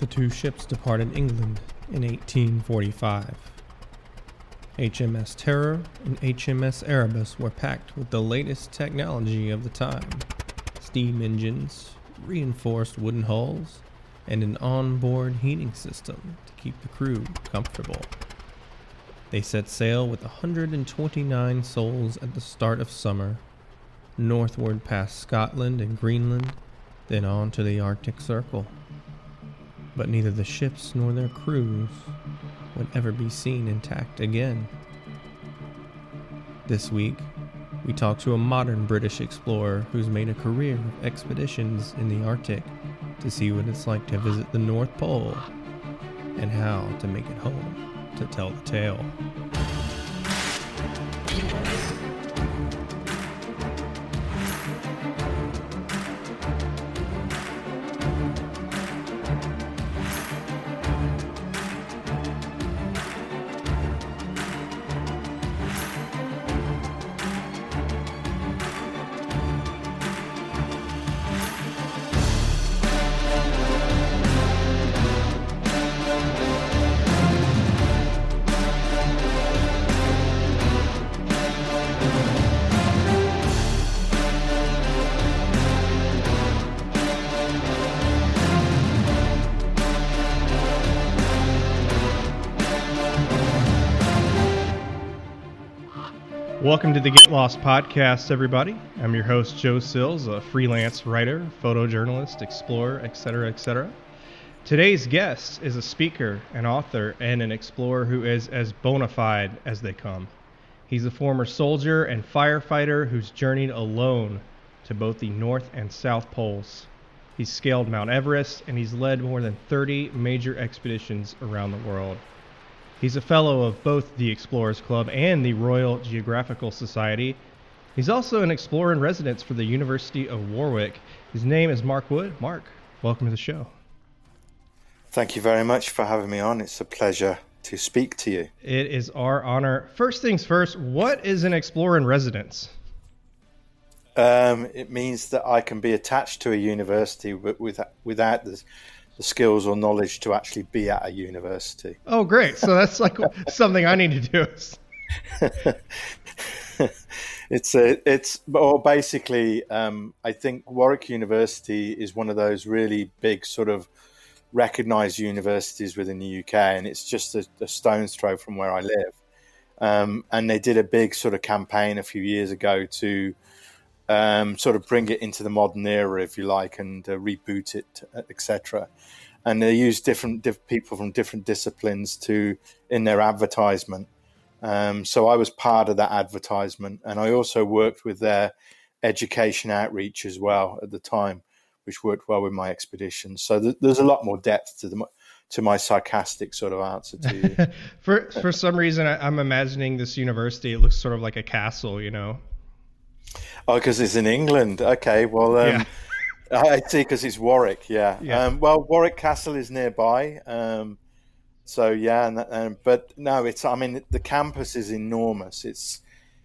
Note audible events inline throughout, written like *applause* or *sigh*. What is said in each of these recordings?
The two ships departed England in 1845. HMS Terror and HMS Erebus were packed with the latest technology of the time steam engines, reinforced wooden hulls, and an onboard heating system to keep the crew comfortable. They set sail with 129 souls at the start of summer, northward past Scotland and Greenland, then on to the Arctic Circle. But neither the ships nor their crews would ever be seen intact again. This week, we talk to a modern British explorer who's made a career of expeditions in the Arctic to see what it's like to visit the North Pole and how to make it home to tell the tale. Welcome to the Get Lost podcast, everybody. I'm your host, Joe Sills, a freelance writer, photojournalist, explorer, etc., etc. Today's guest is a speaker, an author, and an explorer who is as bona fide as they come. He's a former soldier and firefighter who's journeyed alone to both the North and South Poles. He's scaled Mount Everest, and he's led more than 30 major expeditions around the world. He's a fellow of both the Explorers Club and the Royal Geographical Society. He's also an explorer in residence for the University of Warwick. His name is Mark Wood. Mark, welcome to the show. Thank you very much for having me on. It's a pleasure to speak to you. It is our honor. First things first, what is an explorer in residence? Um, it means that I can be attached to a university without, without the the skills or knowledge to actually be at a university. Oh, great! So that's like *laughs* something I need to do. *laughs* it's a, it's well basically um, I think Warwick University is one of those really big sort of recognized universities within the UK, and it's just a, a stone's throw from where I live. Um, and they did a big sort of campaign a few years ago to um, sort of bring it into the modern era, if you like, and uh, reboot it, etc. And they use different diff- people from different disciplines to in their advertisement. Um, so I was part of that advertisement, and I also worked with their education outreach as well at the time, which worked well with my expedition. So th- there's a lot more depth to the to my sarcastic sort of answer to you. *laughs* for for some reason, I, am I'm imagining this university. It looks sort of like a castle, you know, Oh, because it's in England. Okay, well, um, yeah. *laughs* I see. Because it's Warwick. Yeah. yeah. Um, well, Warwick Castle is nearby. Um, so yeah, and, and, but no, it's. I mean, the campus is enormous. It's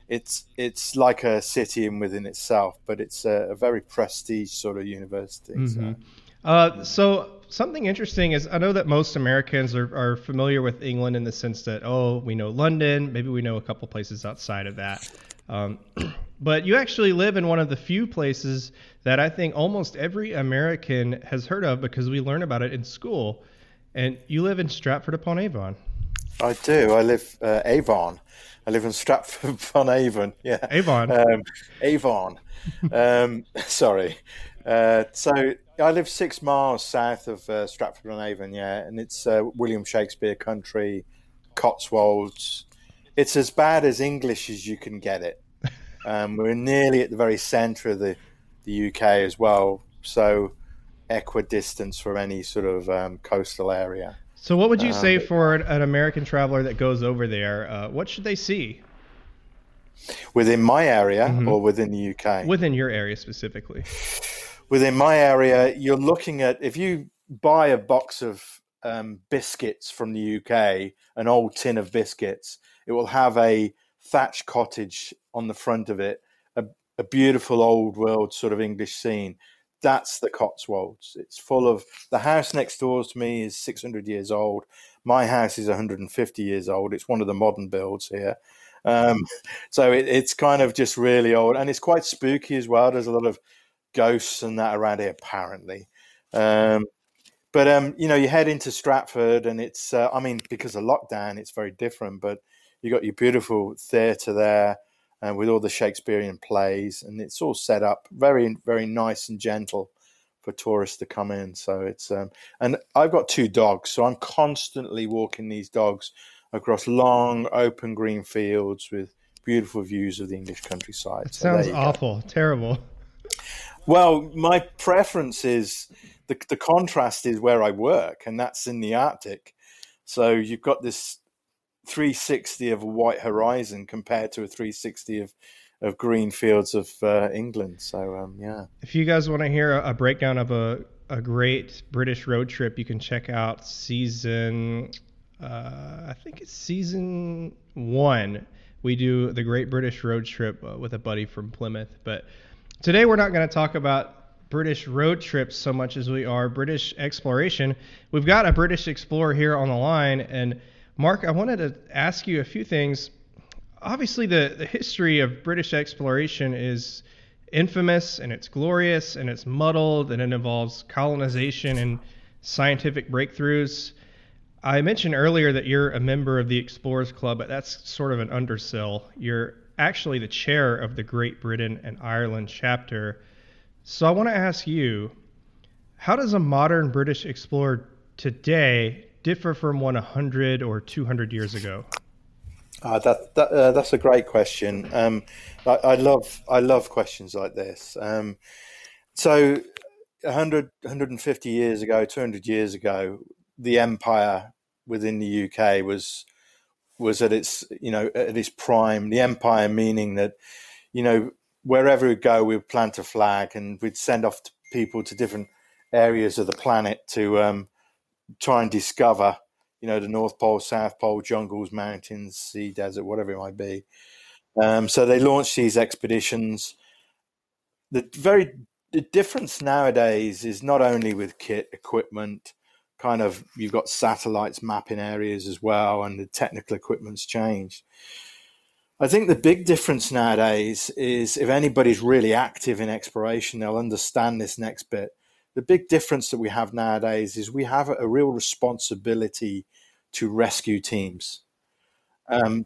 it's it's like a city in within itself, but it's a, a very prestige sort of university. Mm-hmm. So. Uh, so something interesting is I know that most Americans are, are familiar with England in the sense that oh we know London, maybe we know a couple places outside of that. Um, *clears throat* but you actually live in one of the few places that I think almost every American has heard of because we learn about it in school. And you live in Stratford upon Avon. I do. I live uh, Avon. I live in Stratford *laughs* upon Avon. Yeah, Avon. Um, Avon. um, *laughs* sorry. Uh, so I live six miles south of uh, Stratford on Avon. Yeah, and it's uh, William Shakespeare country, Cotswolds. It's as bad as English as you can get it. Um, we're nearly at the very centre of the, the UK as well, so equidistant from any sort of um, coastal area. So, what would you um, say for an American traveler that goes over there? Uh, what should they see? Within my area mm-hmm. or within the UK? Within your area specifically. Within my area, you're looking at if you buy a box of um, biscuits from the UK, an old tin of biscuits, it will have a thatched cottage on the front of it, a, a beautiful old world sort of English scene. that's the Cotswolds. It's full of the house next door to me is 600 years old. My house is 150 years old. It's one of the modern builds here. Um, *laughs* so it, it's kind of just really old and it's quite spooky as well. There's a lot of ghosts and that around here, apparently. Um, but um, you know, you head into Stratford, and it's uh, I mean, because of lockdown, it's very different. But you got your beautiful theatre there, and with all the Shakespearean plays, and it's all set up very, very nice and gentle for tourists to come in. So it's um, and I've got two dogs, so I'm constantly walking these dogs across long, open green fields with beautiful views of the English countryside. So sounds awful, go. terrible. Well, my preference is the the contrast is where I work, and that's in the Arctic. So you've got this 360 of a white horizon compared to a 360 of of green fields of uh, England. So um, yeah. If you guys want to hear a, breakdown of a a great British road trip, you can check out season. Uh, I think it's season one. We do the Great British Road Trip uh, with a buddy from Plymouth. But today we're not going to talk about British road trips so much as we are British exploration. We've got a British explorer here on the line, and Mark, I wanted to ask you a few things. Obviously, the, the history of British exploration is infamous and it's glorious and it's muddled and it involves colonization and scientific breakthroughs. I mentioned earlier that you're a member of the Explorers Club, but that's sort of an undersell. You're actually the chair of the Great Britain and Ireland chapter. So I want to ask you how does a modern British explorer today differ from one 100 or 200 years ago? Uh, that, that uh, that's a great question. Um, I, I, love I love questions like this. Um, so, 100, 150 years ago, 200 years ago, the empire within the UK was was at its you know at its prime. The empire meaning that you know wherever we go, we'd plant a flag and we'd send off people to different areas of the planet to um, try and discover, you know, the North Pole, South Pole, jungles, mountains, sea, desert, whatever it might be. Um, so they launched these expeditions. The very the difference nowadays is not only with kit equipment, kind of you've got satellites mapping areas as well, and the technical equipment's changed. I think the big difference nowadays is if anybody's really active in exploration, they'll understand this next bit. The big difference that we have nowadays is we have a real responsibility to rescue teams. Um,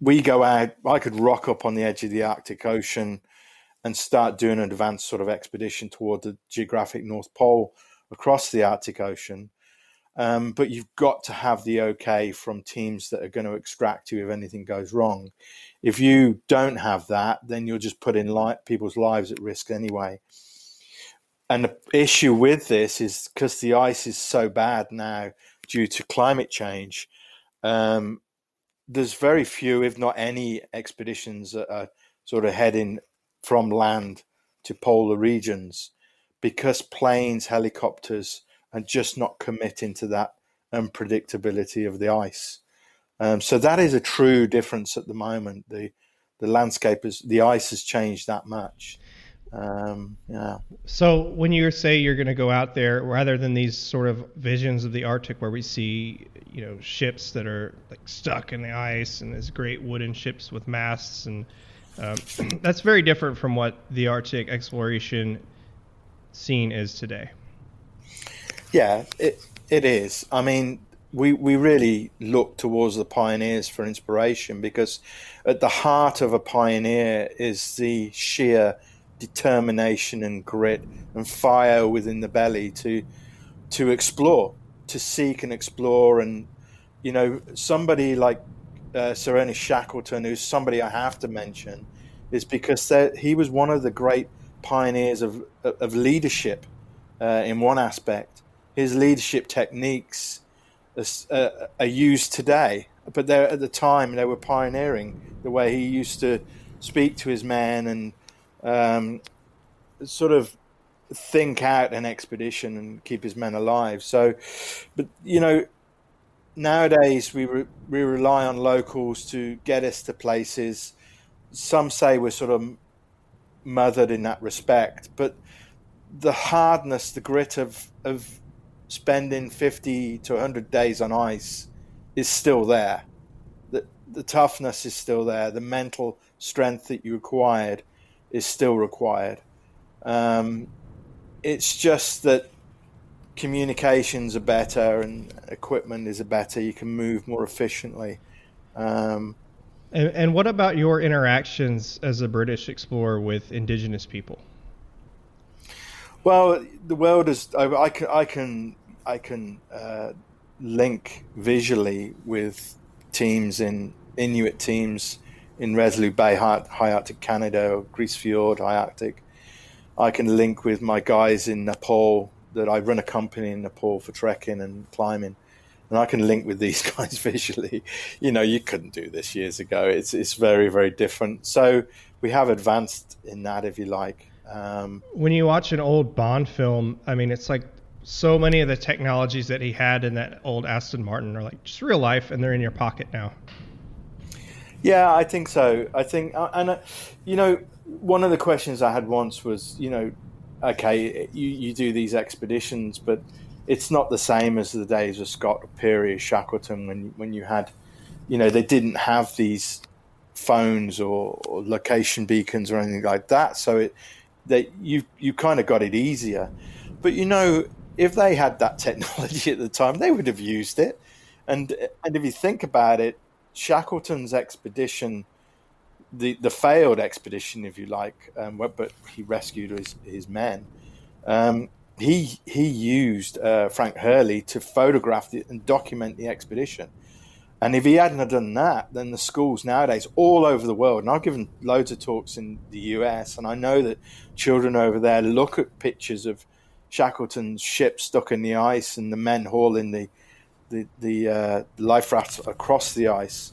we go out, I could rock up on the edge of the Arctic Ocean and start doing an advanced sort of expedition toward the geographic North Pole across the Arctic Ocean. Um, but you've got to have the okay from teams that are going to extract you if anything goes wrong. If you don't have that, then you're just putting li- people's lives at risk anyway. And the issue with this is because the ice is so bad now due to climate change. Um, there's very few, if not any, expeditions that are sort of heading from land to polar regions because planes, helicopters, and just not committing to that unpredictability of the ice. Um, so that is a true difference at the moment. The the landscape is the ice has changed that much. Um, yeah. So when you say you're going to go out there, rather than these sort of visions of the Arctic where we see, you know, ships that are like stuck in the ice and these great wooden ships with masts, and um, *clears throat* that's very different from what the Arctic exploration scene is today. Yeah, it it is. I mean, we we really look towards the pioneers for inspiration because at the heart of a pioneer is the sheer determination and grit and fire within the belly to to explore, to seek and explore, and you know somebody like uh, Sir Ernest Shackleton, who's somebody I have to mention, is because he was one of the great pioneers of of leadership uh, in one aspect. His leadership techniques are, uh, are used today, but they at the time they were pioneering the way he used to speak to his men and um, sort of think out an expedition and keep his men alive. So, but you know, nowadays we re- we rely on locals to get us to places. Some say we're sort of mothered in that respect, but the hardness, the grit of of spending 50 to 100 days on ice is still there. The, the toughness is still there. The mental strength that you required is still required. Um, it's just that communications are better and equipment is better. You can move more efficiently. Um, and, and what about your interactions as a British explorer with indigenous people? Well, the world is. I, I can. I can. I can uh, link visually with teams in Inuit teams in Resolute Bay, High, High Arctic Canada, or Grise Fiord, High Arctic. I can link with my guys in Nepal that I run a company in Nepal for trekking and climbing, and I can link with these *laughs* guys visually. You know, you couldn't do this years ago. It's it's very very different. So we have advanced in that, if you like. Um, when you watch an old Bond film, I mean, it's like so many of the technologies that he had in that old Aston Martin are like just real life, and they're in your pocket now. Yeah, I think so. I think, uh, and uh, you know, one of the questions I had once was, you know, okay, you, you do these expeditions, but it's not the same as the days of Scott Peary, Shackleton, when when you had, you know, they didn't have these phones or, or location beacons or anything like that. So it, that you you kind of got it easier. But you know, if they had that *laughs* technology at the time, they would have used it. And and if you think about it, Shackleton's expedition, the the failed expedition, if you like, um, but he rescued his his men. Um, he he used uh, Frank Hurley to photograph the, and document the expedition. And if he hadn't done that, then the schools nowadays all over the world, and I've given loads of talks in the US, and I know that children over there look at pictures of Shackleton's ship stuck in the ice and the men hauling the the, the uh, life raft across the ice.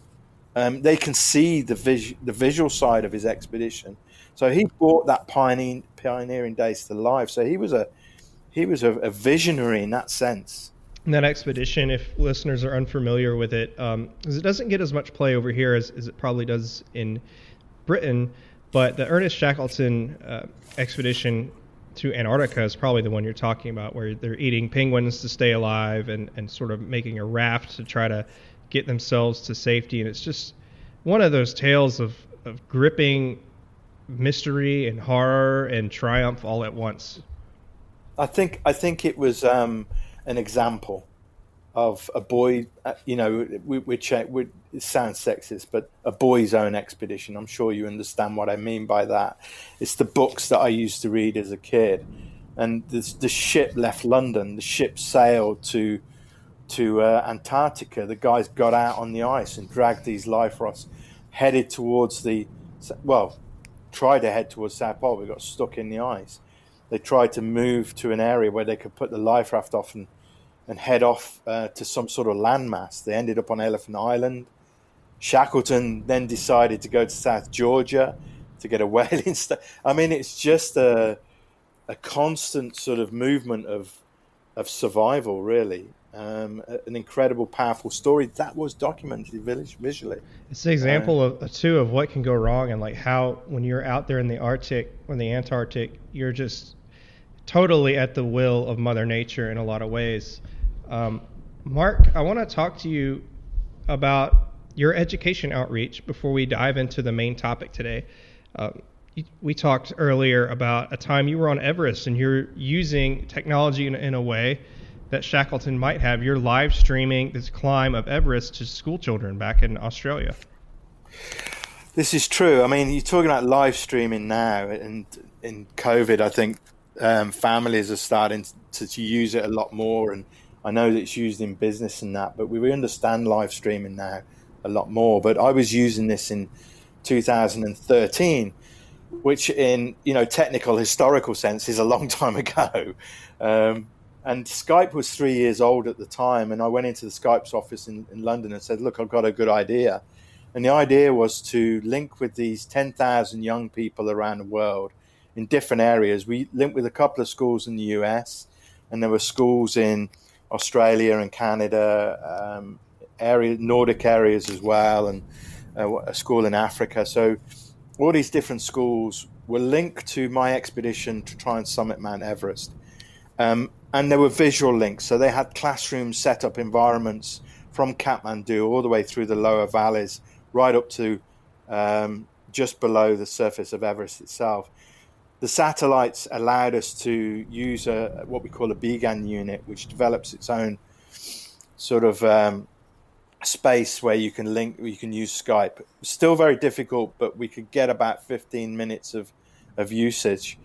Um, they can see the vis- the visual side of his expedition. So he brought that pioneering pioneering days to life. So he was a he was a, a visionary in that sense. And that expedition, if listeners are unfamiliar with it, because um, it doesn't get as much play over here as, as, it probably does in Britain, but the Ernest Shackleton uh, expedition to Antarctica is probably the one you're talking about, where they're eating penguins to stay alive and, and sort of making a raft to try to get themselves to safety. And it's just one of those tales of, of gripping mystery and horror and triumph all at once. I think I think it was um, an example of a boy. Uh, you know, we, we, we it sounds sexist, but a boy's own expedition. I'm sure you understand what I mean by that. It's the books that I used to read as a kid, and the, the ship left London. The ship sailed to to uh, Antarctica. The guys got out on the ice and dragged these life rafts, headed towards the well, tried to head towards South Pole. We got stuck in the ice they tried to move to an area where they could put the life raft off and, and head off uh, to some sort of landmass. They ended up on Elephant Island. Shackleton then decided to go to South Georgia to get a *laughs* whaling. St- I mean, it's just a a constant sort of movement of of survival, really. Um, an incredible, powerful story that was documented visually. It's an example uh, of too of what can go wrong and like how when you're out there in the Arctic or the Antarctic, you're just totally at the will of Mother Nature in a lot of ways. Um, Mark, I want to talk to you about your education outreach before we dive into the main topic today. Uh, we talked earlier about a time you were on Everest and you're using technology in, in a way that Shackleton might have. You're live streaming this climb of Everest to school children back in Australia. This is true. I mean, you're talking about live streaming now, and in COVID, I think um, families are starting to, to, use it a lot more. And I know that it's used in business and that, but we understand live streaming now a lot more. But I was using this in 2013, which, in you know technical historical sense, is a long *laughs* time ago. Um, and Skype was three years old at the time, and I went into the Skype's office in, in London and said, "Look, I've got a good idea." And the idea was to link with these 10,000 young people around the world in different areas. We linked with a couple of schools in the US, and there were schools in Australia and Canada, um, area Nordic areas as well, and uh, a school in Africa. So all these different schools were linked to my expedition to try and summit Mount Everest. Um, and there were visual links. So they had classroom set up environments from Kathmandu all the way through the lower valleys, right up to um, just below the surface of Everest itself. The satellites allowed us to use a, what we call a BGAN unit, which develops its own sort of um, space where you can link, you can use Skype. Still very difficult, but we could get about 15 minutes of, of usage.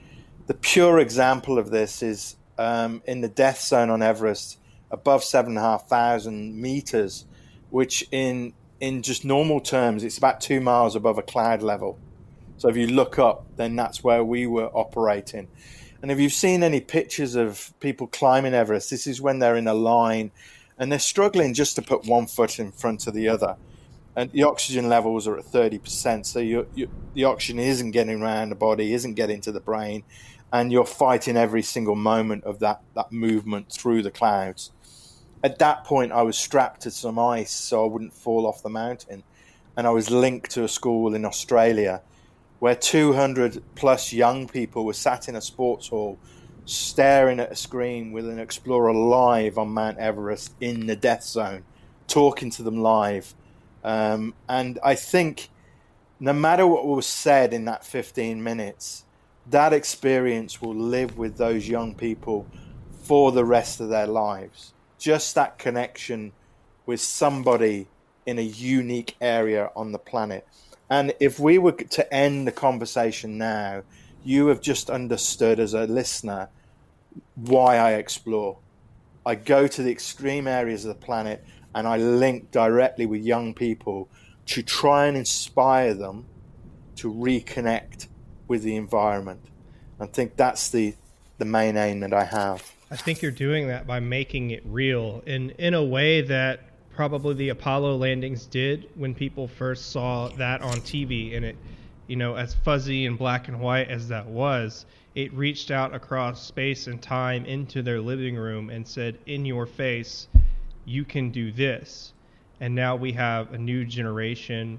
The pure example of this is um, in the death zone on Everest above seven and a half thousand meters, which in in just normal terms, it's about two miles above a cloud level. So if you look up, then that's where we were operating. And if you've seen any pictures of people climbing Everest, this is when they're in a line and they're struggling just to put one foot in front of the other. And the oxygen levels are at 30%. So you, you, the oxygen isn't getting around the body, isn't getting to the brain. And you're fighting every single moment of that, that movement through the clouds at that point, I was strapped to some ice so I wouldn't fall off the mountain. And I was linked to a school in Australia where 200 plus young people were sat in a sports hall staring at a screen with an explorer live on Mount Everest in the death zone, talking to them live. Um, and I think no matter what was said in that 15 minutes, that experience will live with those young people for the rest of their lives just that connection with somebody in a unique area on the planet. And if we were to end the conversation now, you have just understood as a listener why I explore. I go to the extreme areas of the planet and I link directly with young people to try and inspire them to reconnect with the environment. I think that's the, the main aim that I have. I think you're doing that by making it real in in a way that probably the Apollo landings did when people first saw that on TV and it you know as fuzzy and black and white as that was it reached out across space and time into their living room and said in your face you can do this. And now we have a new generation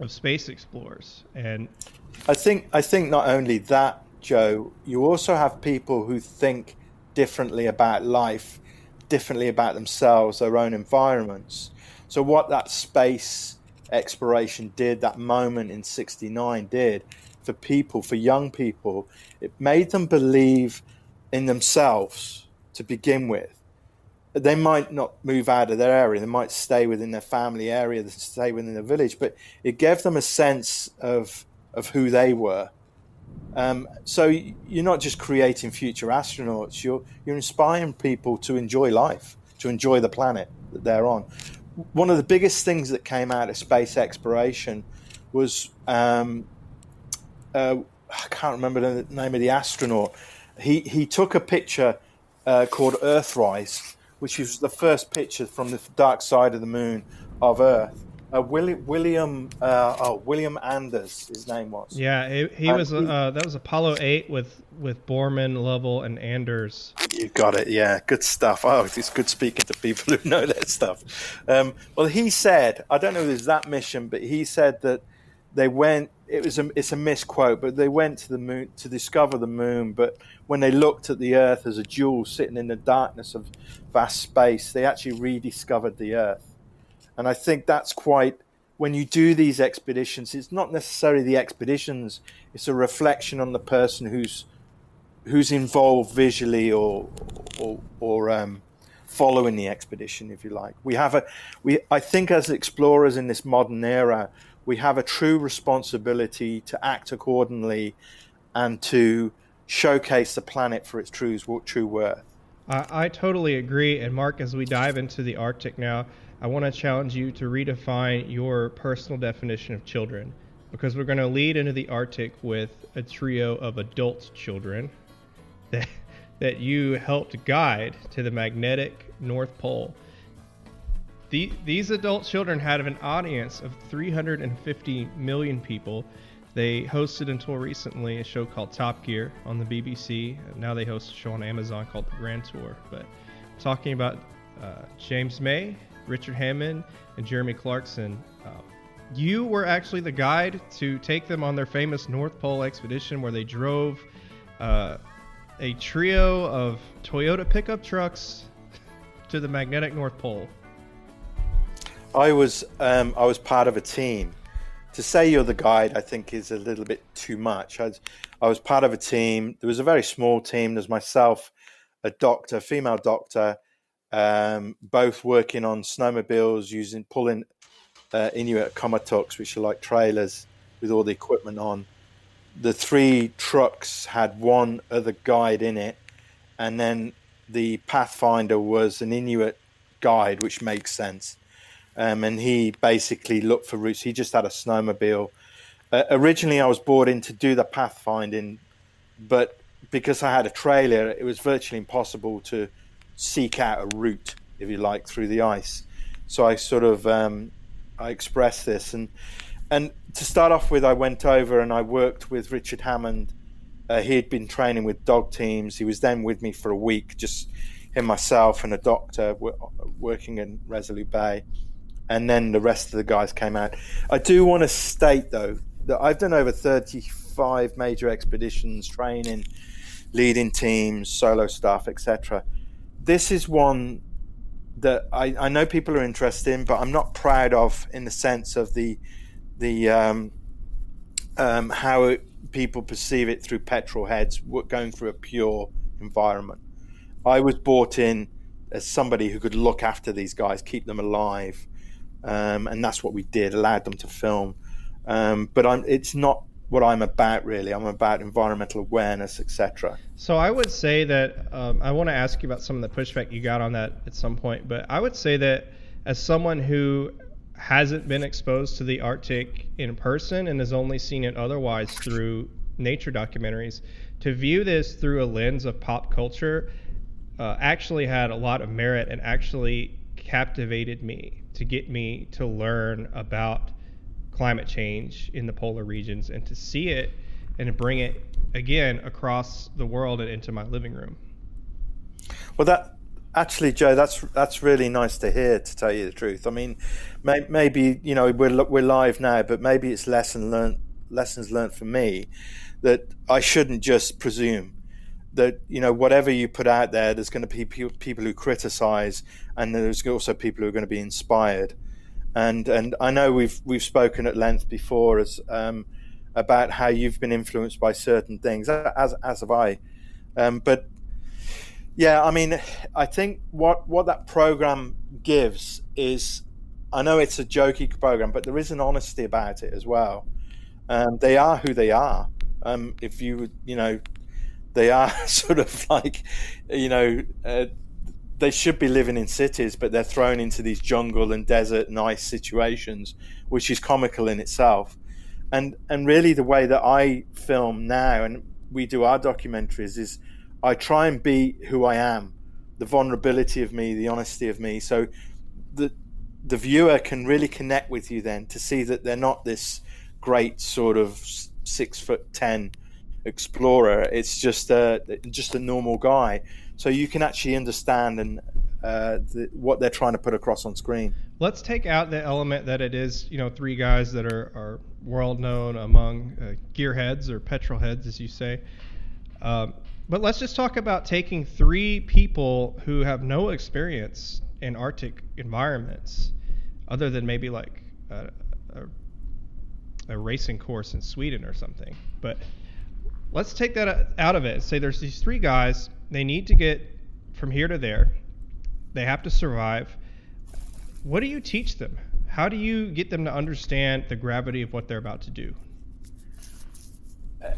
of space explorers and I think I think not only that Joe you also have people who think differently about life, differently about themselves, their own environments. So, what that space exploration did, that moment in 69 did for people, for young people, it made them believe in themselves to begin with. They might not move out of their area, they might stay within their family area, they stay within their village, but it gave them a sense of, of who they were um, so you're not just creating future astronauts; you're you're inspiring people to enjoy life, to enjoy the planet that they're on. One of the biggest things that came out of space exploration was um, uh, I can't remember the name of the astronaut. He he took a picture uh, called Earthrise, which was the first picture from the dark side of the moon of Earth uh, William William uh, oh William Anders his name was. Yeah he, he was uh, that was Apollo eight with with Borman Lovell and Anders. You got it yeah good stuff. Oh it's good speaking to people who know that stuff. Um, well he said I don't know if it was that mission but he said that they went it was a it's a misquote but they went to the moon to discover the moon but when they looked at the earth as a jewel sitting in the darkness of vast space they actually rediscovered the earth and I think that's quite when you do these expeditions, it's not necessarily the expeditions; it's a reflection on the person who's who's involved visually or or, or um, following the expedition, if you like. We have a we I think as explorers in this modern era, we have a true responsibility to act accordingly and to showcase the planet for its true true worth. I, I totally agree. And Mark, as we dive into the Arctic now, I want to challenge you to redefine your personal definition of children because we're going to lead into the Arctic with a trio of adult children *laughs* that, that you helped guide to the magnetic North Pole. The, these adult children had an audience of 350 million people. They hosted until recently a show called Top Gear on the BBC. Now they host a show on Amazon called The Grand Tour. But talking about uh, James May, Richard Hammond and Jeremy Clarkson, uh, you were actually the guide to take them on their famous North Pole expedition where they drove uh, a trio of Toyota pickup trucks *laughs* to the magnetic North Pole. I was um, I was part of a team. To say you're the guide, I think, is a little bit too much. I, I was part of a team. There was a very small team. There's myself, a doctor, female doctor, um, both working on snowmobiles using pulling uh, Inuit Komatiks, which are like trailers with all the equipment on. The three trucks had one other guide in it, and then the Pathfinder was an Inuit guide, which makes sense. Um, and he basically looked for routes. He just had a snowmobile. Uh, originally, I was brought in to do the pathfinding, but because I had a trailer, it was virtually impossible to seek out a route, if you like, through the ice. So I sort of um, I expressed this, and and to start off with, I went over and I worked with Richard Hammond. Uh, he had been training with dog teams. He was then with me for a week, just him, myself, and a doctor working in Resolute Bay and then the rest of the guys came out. I do want to state though that I've done over 35 major expeditions, training, leading teams, solo stuff, etc. This is one that I, I, know people are interested in, but I'm not proud of in the sense of the the um, um, how it, people perceive it through petrol heads going through a pure environment. I was brought in as somebody who could look after these guys, keep them alive, um, and that's what we did. Allowed them to film, um, but I'm, it's not what I'm about really. I'm about environmental awareness, etc. So I would say that um, I want to ask you about some of the pushback you got on that at some point, but I would say that as someone who hasn't been exposed to the Arctic in person and has only seen it otherwise through nature documentaries, to view this through a lens of pop culture uh, actually had a lot of merit and actually captivated me to get me to learn about climate change in the polar regions and to see it and to bring it again across the world and into my living room. Well, that actually, Joe, that's that's really nice to hear. To tell you the truth, I mean, may, maybe you know we're we're live now, but maybe it's lesson learned lessons learned for me that I shouldn't just presume that you know whatever you put out there, there's going to be people who criticize, and there's also people who are going to be inspired. And and I know we've we've spoken at length before as um, about how you've been influenced by certain things, as as have I. Um, but yeah, I mean, I think what what that program gives is, I know it's a jokey program, but there is an honesty about it as well. Um, they are who they are. Um, if you you know they are *laughs* sort of like, you know, uh, they should be living in cities, but they're thrown into these jungle and desert and ice situations, which is comical in itself. And and really, the way that I film now and we do our documentaries is, I try and be who I am, the vulnerability of me, the honesty of me. So the the viewer can really connect with you then to see that they're not this great sort of six foot ten explorer. It's just a just a normal guy. So you can actually understand and uh, the, what they're trying to put across on screen. Let's take out the element that it is, you know, three guys that are, are world known among uh, gearheads or petrol heads, as you say. Um, but let's just talk about taking three people who have no experience in Arctic environments, other than maybe like a, a, a racing course in Sweden or something. But let's take that out of it. Say there's these three guys. They need to get from here to there. They have to survive. What do you teach them? How do you get them to understand the gravity of what they're about to do?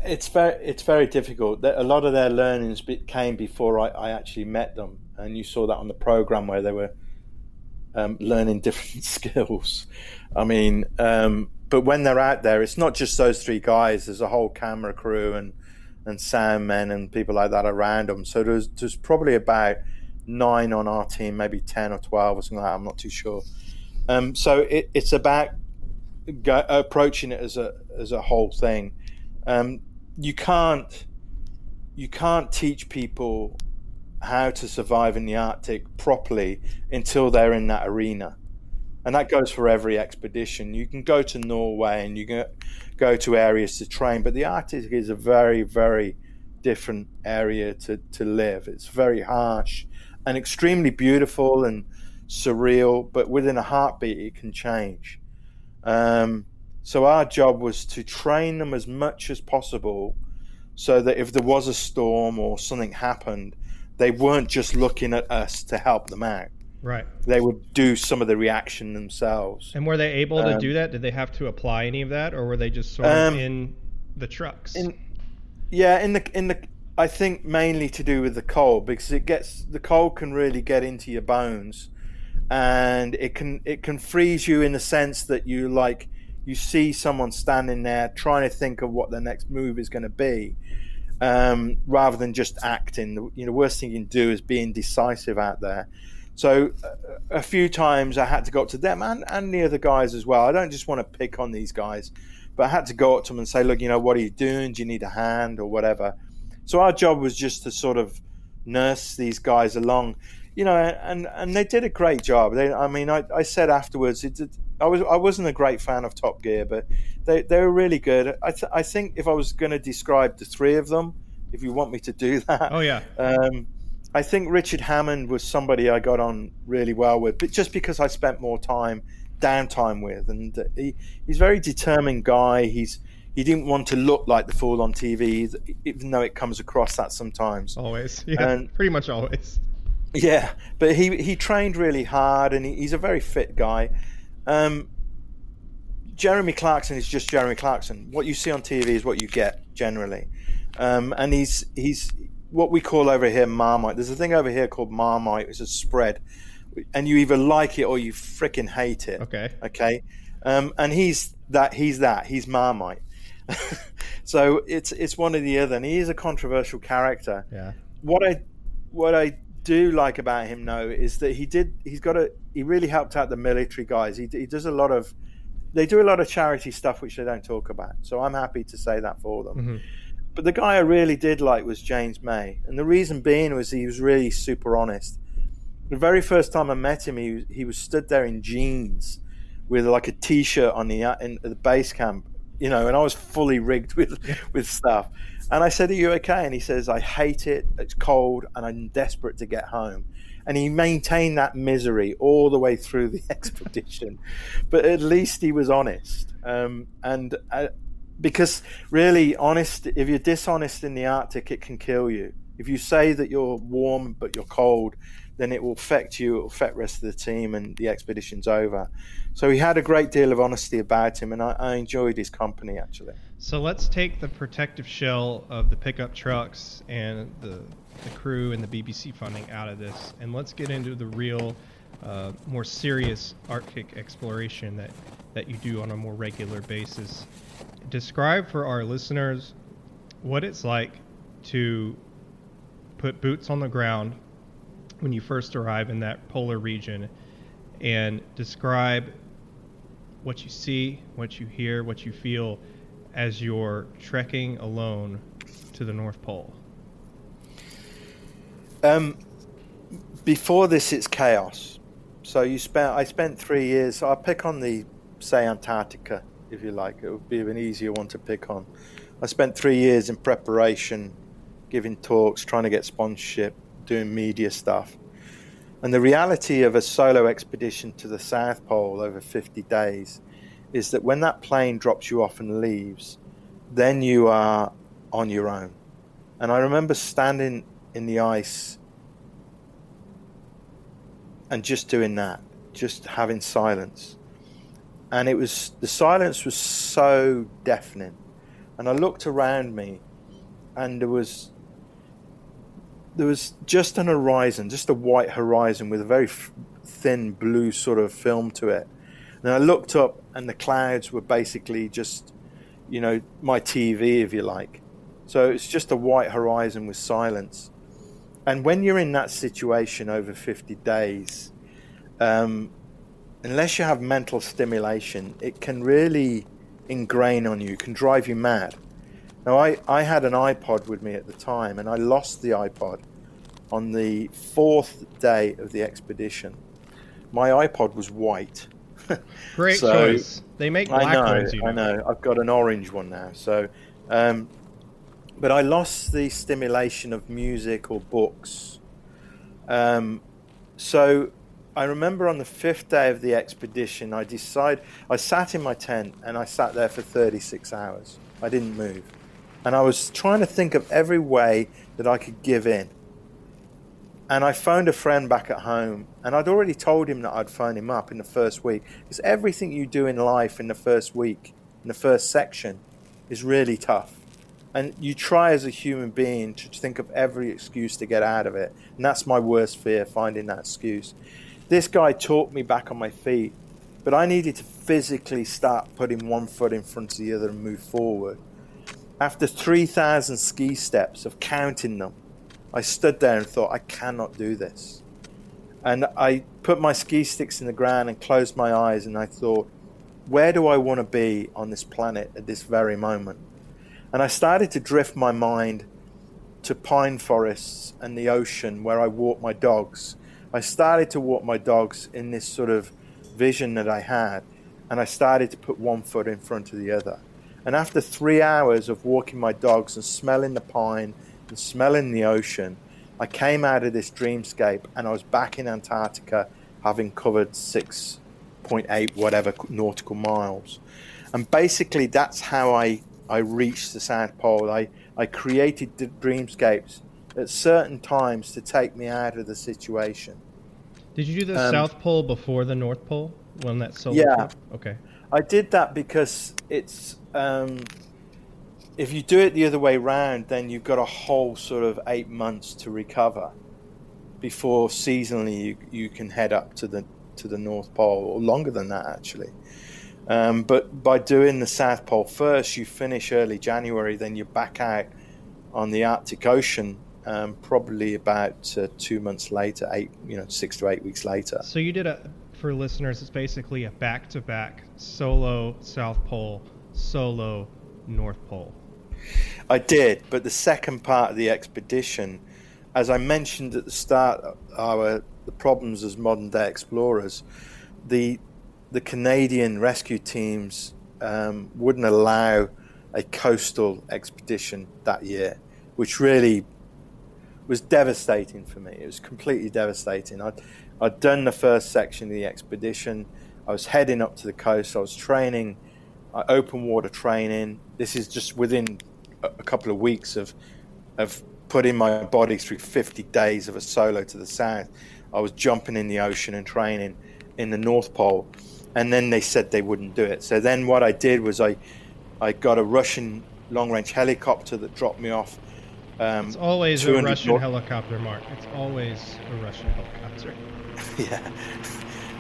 It's very it's very difficult. A lot of their learnings came before I, I actually met them, and you saw that on the program where they were um, learning *laughs* different skills. I mean, um, but when they're out there, it's not just those three guys. There's a whole camera crew and and sound men and people like that around them. So there's there's probably about nine on our team, maybe ten or twelve or something like that. I'm not too sure. Um, so it, it's about go, approaching it as a as a whole thing. Um, you can't you can't teach people how to survive in the Arctic properly until they're in that arena and that goes for every expedition. You can go to Norway and you can go to areas to train, but the Arctic is a very, very different area to, to live. It's very harsh and extremely beautiful and surreal, but within a heartbeat, it can change. Um, so our job was to train them as much as possible so that if there was a storm or something happened, they weren't just looking at us to help them out. Right. They would do some of the reaction themselves. And were they able to Um, do that? Did they have to apply any of that, or were they just sort of Um, in the trucks? In, yeah, in the in the I think mainly to do with the cold because it gets the cold can really get into your bones, and it can it can freeze you in the sense that you like you see someone standing there trying to think of what their next move is going to be, um, rather than just acting. The you know worst thing you can do is being decisive out there. So uh, a few times I had to go up to them and, and the other guys as well. I don't just want to pick on these guys, but I had to go up to them and say, look, you know, what are you doing? Do you need a hand or whatever? So our job was just to sort of nurse these guys along, you know, and, and they did a great job. They, I mean, I, I said afterwards, it, did- I was I wasn't a great fan of Top Gear, but they, they were really good. I, th- I think if I was going to describe the three of them, if you want me to do *laughs* that, oh yeah. um, I think Richard Hammond was somebody I got on really well with, but just because I spent more time downtime with, and he, he's a very determined guy. He's he didn't want to look like the fool on TV, even though it comes across that sometimes. Always. *laughs* Yeah. And- pretty much always. Yeah, but he he trained really hard, and he, he's a very fit guy. Um, Jeremy Clarkson is just Jeremy Clarkson. What you see on TV is what you get generally, um, and he's he's what we call over here marmite. There's a thing over here called marmite. It's a spread, and you either like it or you freaking hate it. Okay. Okay, um, and he's that. He's that. He's marmite. *laughs* so it's it's one or the other, and he is a controversial character Yeah. what I what I do like about him though is that he did he's got a he really helped out the military guys. He he does a lot of they do a lot of charity stuff which they don't talk about. So I'm happy to say that for them. Mhm. But the guy I really did like was James May, and the reason being was he was really super honest. The very first time I met him, he was, he was stood there in jeans with like a t-shirt on the in the base camp, you know, and I was fully rigged with *laughs* with stuff. And I said, "Are you okay?" And he says, "I hate it. It's cold, and I'm desperate to get home." And he maintained that misery all the way through the *laughs* expedition, but at least he was honest. Um, and uh, because really, honest, if you're dishonest in the Arctic, it can kill you. If you say that you're warm but you're cold, then it will affect you. It will affect the rest of the team, and the expedition's over. So he had a great deal of honesty about him, and I, I enjoyed his company actually. So let's take the protective shell of the pickup trucks and the, the crew and the BBC funding out of this, and let's get into the real, uh, more serious Arctic exploration that, that you do on a more regular basis. Describe for our listeners what it's like to put boots on the ground when you first arrive in that polar region and describe what you see, what you hear, what you feel as you're trekking alone to the North Pole. Um, before this, it's chaos. So you spent. I spent three years. I'll pick on the, say, Antarctica, if you like. It would be an easier one to pick on. I spent three years in preparation, giving talks, trying to get sponsorship, doing media stuff. And the reality of a solo expedition to the South Pole over 50 days is that when that plane drops you off and leaves, then you are on your own. And I remember standing in the ice and just doing that, just having silence. And it was the silence was so deafening. And I looked around me and there was there was just an horizon, just a white horizon with a very f- thin blue sort of film to it. And I looked up and the clouds were basically just you know my TV if you like. So it's just a white horizon with silence. And when you're in that situation over 50 days, um, unless you have mental stimulation, it can really ingrain on you, can drive you mad. Now, I, I had an iPod with me at the time, and I lost the iPod on the fourth day of the expedition. My iPod was white. *laughs* Great so, choice. They make black I know, ones. You know. I know. I've got an orange one now. So, um, but I lost the stimulation of music or books. Um, so I remember on the fifth day of the expedition, I decided I sat in my tent and I sat there for 36 hours. I didn't move, and I was trying to think of every way that I could give in. And I phoned a friend back at home, and I'd already told him that I'd phone him up in the first week. Because everything you do in life in the first week, in the first section, is really tough. And you try as a human being to think of every excuse to get out of it. And that's my worst fear, finding that excuse. This guy talked me back on my feet, but I needed to physically start putting one foot in front of the other and move forward. After 3,000 ski steps of counting them, I stood there and thought, I cannot do this. And I put my ski sticks in the ground and closed my eyes and I thought, where do I want to be on this planet at this very moment? And I started to drift my mind to pine forests and the ocean where I walk my dogs. I started to walk my dogs in this sort of vision that I had, and I started to put one foot in front of the other. And after three hours of walking my dogs and smelling the pine and smelling the ocean, I came out of this dreamscape and I was back in Antarctica having covered 6.8 whatever nautical miles. And basically, that's how I, I reached the South Pole. I, I created the dreamscapes at certain times to take me out of the situation. Did you do the um, South Pole before the North Pole when that solo? Yeah. Trip? Okay. I did that because it's um, if you do it the other way round, then you've got a whole sort of eight months to recover before seasonally you, you can head up to the to the North Pole, or longer than that actually. Um, but by doing the South Pole first, you finish early January, then you're back out on the Arctic Ocean um, probably about uh, two months later, eight you know six to eight weeks later. So you did a for listeners, it's basically a back to back solo South Pole, solo North Pole. I did, but the second part of the expedition, as I mentioned at the start, our the problems as modern day explorers, the the Canadian rescue teams um, wouldn't allow a coastal expedition that year, which really was devastating for me. It was completely devastating. I'd, I'd done the first section of the expedition. I was heading up to the coast. I was training, uh, open water training. This is just within a couple of weeks of of putting my body through 50 days of a solo to the south. I was jumping in the ocean and training in the North Pole, and then they said they wouldn't do it. So then what I did was I I got a Russian long range helicopter that dropped me off. Um, it's always a Russian north- helicopter, Mark. It's always a Russian helicopter. *laughs* yeah.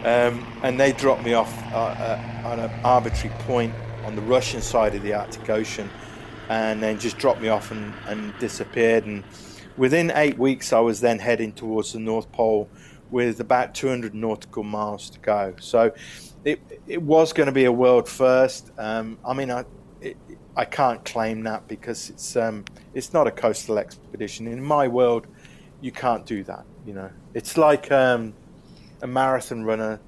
Um, and they dropped me off uh, uh, on an arbitrary point on the Russian side of the Arctic Ocean and then just dropped me off and, and disappeared. And within eight weeks, I was then heading towards the North Pole with about 200 nautical miles to go. So it, it was going to be a world first. Um, I mean, I, I can't claim that because it's um, it's not a coastal expedition. In my world, you can't do that. You know, it's like um, a marathon runner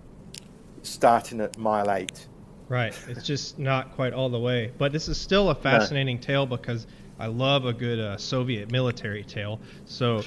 starting at mile eight. Right. It's just not quite all the way. But this is still a fascinating yeah. tale because I love a good uh, Soviet military tale. So.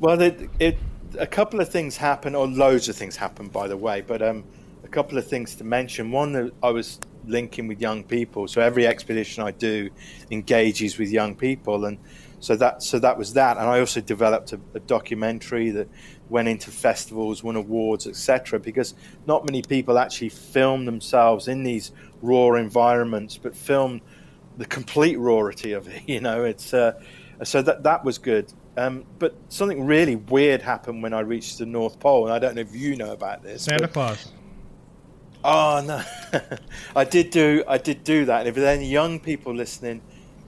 Well, it, it, a couple of things happen, or loads of things happen, by the way. But um, a couple of things to mention. One, that I was linking with young people. So every expedition I do engages with young people, and so that so that was that. And I also developed a, a documentary that went into festivals, won awards, etc. Because not many people actually film themselves in these raw environments, but film the complete rawity of it. *laughs* You know, it's uh, so that that was good. Um, but something really weird happened when I reached the North Pole, and I don't know if you know about this. Santa Claus. Oh no, *laughs* I did do I did do that. And if there are any young people listening,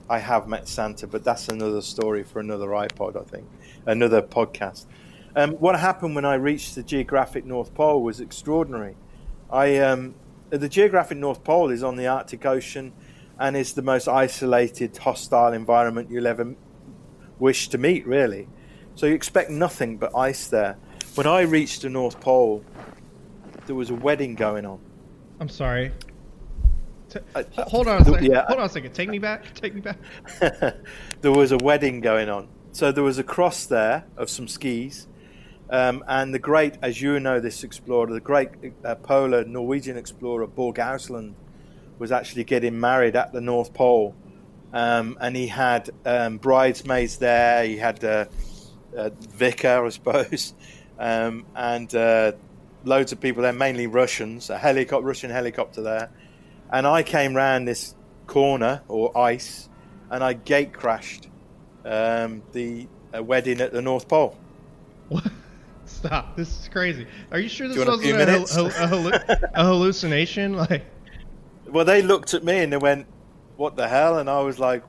I have met Santa, but that's another story for another iPod, I think, another podcast. Um, what happened when I reached the geographic North Pole was extraordinary. I um, the geographic North Pole is on the Arctic Ocean and is the most isolated, hostile environment you'll ever wish to meet, really. So you expect nothing but ice there. When I reached the North Pole, there was a wedding going on. I'm sorry. T- hold on a second. Yeah. Hold on a second. Take me back. *laughs* Take me back. *laughs* there was a wedding going on. So there was a cross there of some skis. Um, and the great, as you know, this explorer, the great uh, polar Norwegian explorer Børge Ousland, was actually getting married at the North Pole. Um, and he had um, bridesmaids there. He had uh, a vicar, I suppose, *laughs* um, and uh, loads of people there, mainly Russians. A helicopter, Russian helicopter there, and I came round this corner or ice, and I gate crashed um, the wedding at the North Pole. What? *laughs* Stop! This is crazy. Are you sure this wasn't a, a, a, *laughs* a hallucination? Like, well, they looked at me and they went, "What the hell?" And I was like,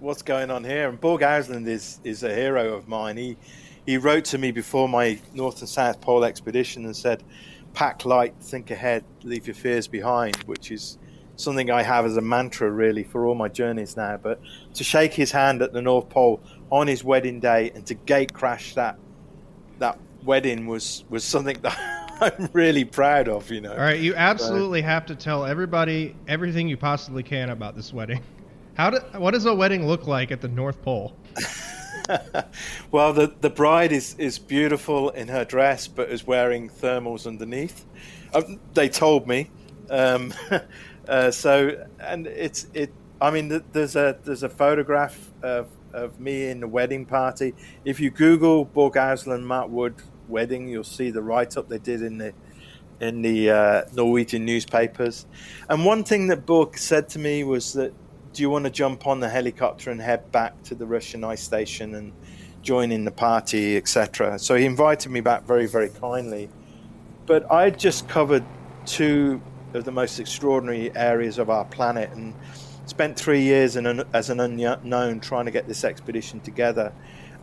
"What's going on here?" And Børge Ousland is is a hero of mine. He he wrote to me before my North and South Pole expedition and said, "Pack light, think ahead, leave your fears behind," which is something I have as a mantra really for all my journeys now. But to shake his hand at the North Pole on his wedding day and to gate crash that that wedding was was something *laughs* that I'm really proud of. You know. All right, you absolutely so. have to tell everybody everything you possibly can about this wedding. How do, what does a wedding look like at the North Pole? *laughs* *laughs* well, the the bride is is beautiful in her dress, but is wearing thermals underneath. Uh, they told me. Um, *laughs* uh, so, and it's it. I mean, there's a there's a photograph of, of me in the wedding party. If you Google Børge Ousland Mark Wood wedding, you'll see the write up they did in the in the uh, Norwegian newspapers. And one thing that Børge said to me was that do you want to jump on the helicopter and head back to the Russian ice station and join in the party, etc.? So he invited me back very, very kindly. But I had just covered two of the most extraordinary areas of our planet and spent three years an, as an unknown trying to get this expedition together.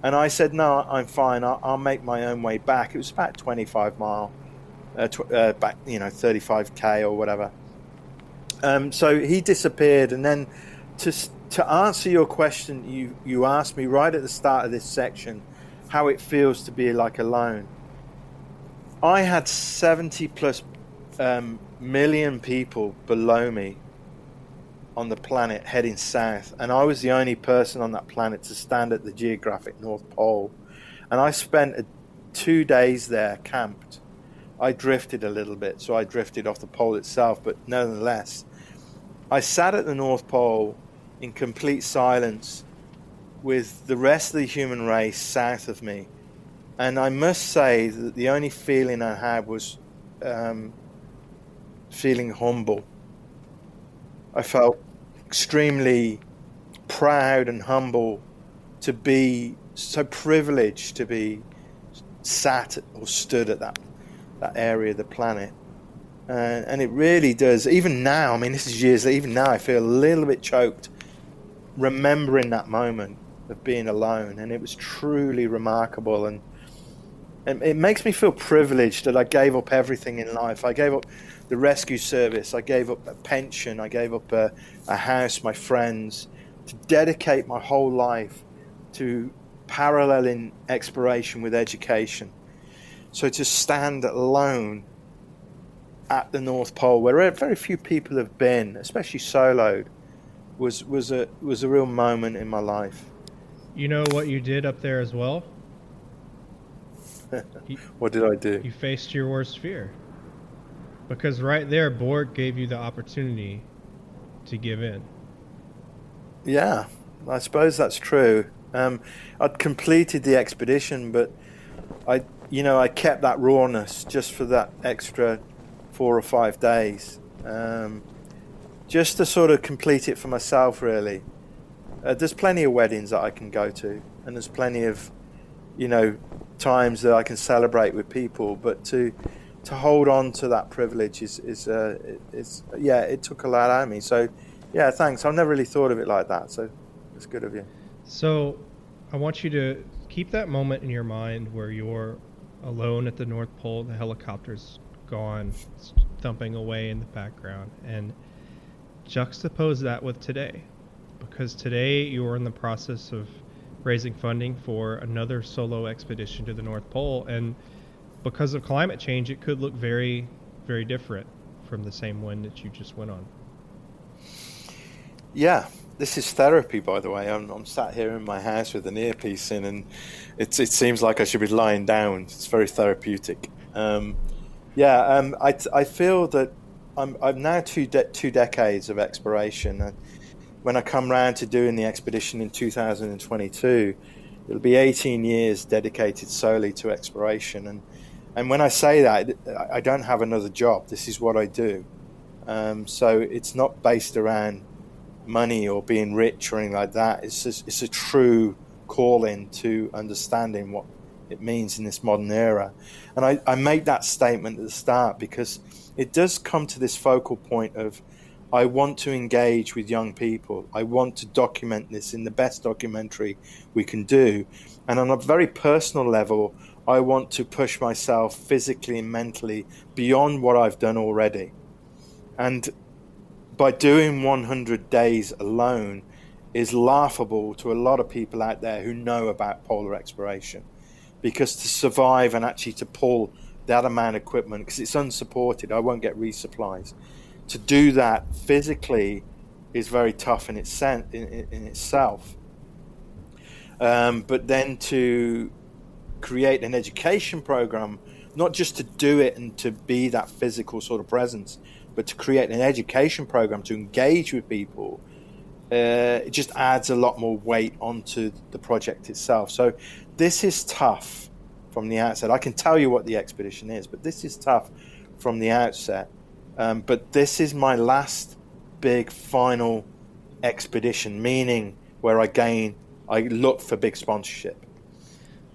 And I said, no, I'm fine. I'll, I'll make my own way back. It was about 25 mile, uh, tw- uh, back, you know, 35k or whatever. Um, so he disappeared, and then to to answer your question, you you asked me right at the start of this section how it feels to be like alone. I had seventy plus um, million people below me on the planet heading south, and I was the only person on that planet to stand at the geographic North Pole. And I spent a, two days there camped. I drifted a little bit, so I drifted off the pole itself, but nonetheless, I sat at the North Pole in complete silence with the rest of the human race south of me. And I must say that the only feeling I had was um, feeling humble. I felt extremely proud and humble to be so privileged to be sat or stood at that that area of the planet. Uh, and it really does. Even now, I mean, this is years. Even now, I feel a little bit choked remembering that moment of being alone, and it was truly remarkable. And, and it makes me feel privileged that I gave up everything in life. I gave up the rescue service, I gave up a pension, I gave up a, a house, my friends, to dedicate my whole life to paralleling exploration with education. So to stand alone at the North Pole, where very few people have been, especially soloed, was was a was a real moment in my life. You know what you did up there as well? you, *laughs* what did I do? You faced your worst fear. Because right there, Børge gave you the opportunity to give in. Yeah, I suppose that's true. Um, I'd completed the expedition, but I, you know, I kept that rawness just for that extra four or five days. Um, just to sort of complete it for myself, really. Uh, there's plenty of weddings that I can go to, and there's plenty of, you know, times that I can celebrate with people. But to to hold on to that privilege is is uh, is yeah, it took a lot out of me. So yeah, thanks. I've never really thought of it like that. So it's good of you. So I want you to keep that moment in your mind where you're alone at the North Pole, the helicopter's gone, thumping away in the background, and juxtapose that with today because today you are in the process of raising funding for another solo expedition to the North Pole and because of climate change it could look very very different from the same one that you just went on? Yeah, this is therapy, by the way. I'm, I'm sat here in my house with an earpiece in, and it's, it seems like I should be lying down. It's very therapeutic. Um, yeah, um, I, I feel that I'm, I'm now two, de- two decades of exploration. And when I come round to doing the expedition in 2022, it'll be 18 years dedicated solely to exploration. And, and when I say that, I don't have another job. This is what I do. Um, so it's not based around money or being rich or anything like that. It's just, it's a true calling to understanding what it means in this modern era. And I, I make that statement at the start because it does come to this focal point of I want to engage with young people. I want to document this in the best documentary we can do. And on a very personal level, I want to push myself physically and mentally beyond what I've done already. And by doing 100 days alone is laughable to a lot of people out there who know about polar exploration because to survive and actually to pull that amount of equipment because it's unsupported i won't get resupplies. To do that physically is very tough in, its in, in, in itself. Um, but then to create an education program not just to do it and to be that physical sort of presence but to create an education program to engage with people, uh, it just adds a lot more weight onto the project itself. So this is tough from the outset. I can tell you what the expedition is, but this is tough from the outset. Um, but this is my last big final expedition, meaning where I gain, I look for big sponsorship.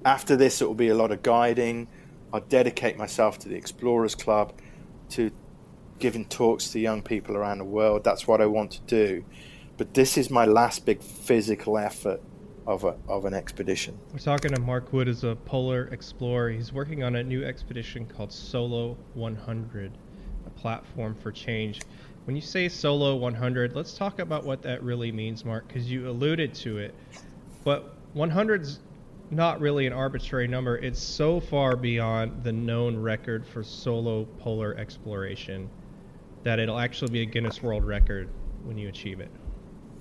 After this, it will be a lot of guiding. I'll dedicate myself to the Explorers Club to giving talks to young people around the world. That's what I want to do. But this is my last big physical effort of, a, of an expedition. We're talking to Mark Wood as a polar explorer. He's working on a new expedition called Solo 100, a platform for change. When you say Solo 100, let's talk about what that really means, Mark, because you alluded to it. But 100's not really an arbitrary number. It's so far beyond the known record for solo polar exploration that it'll actually be a Guinness World Record when you achieve it.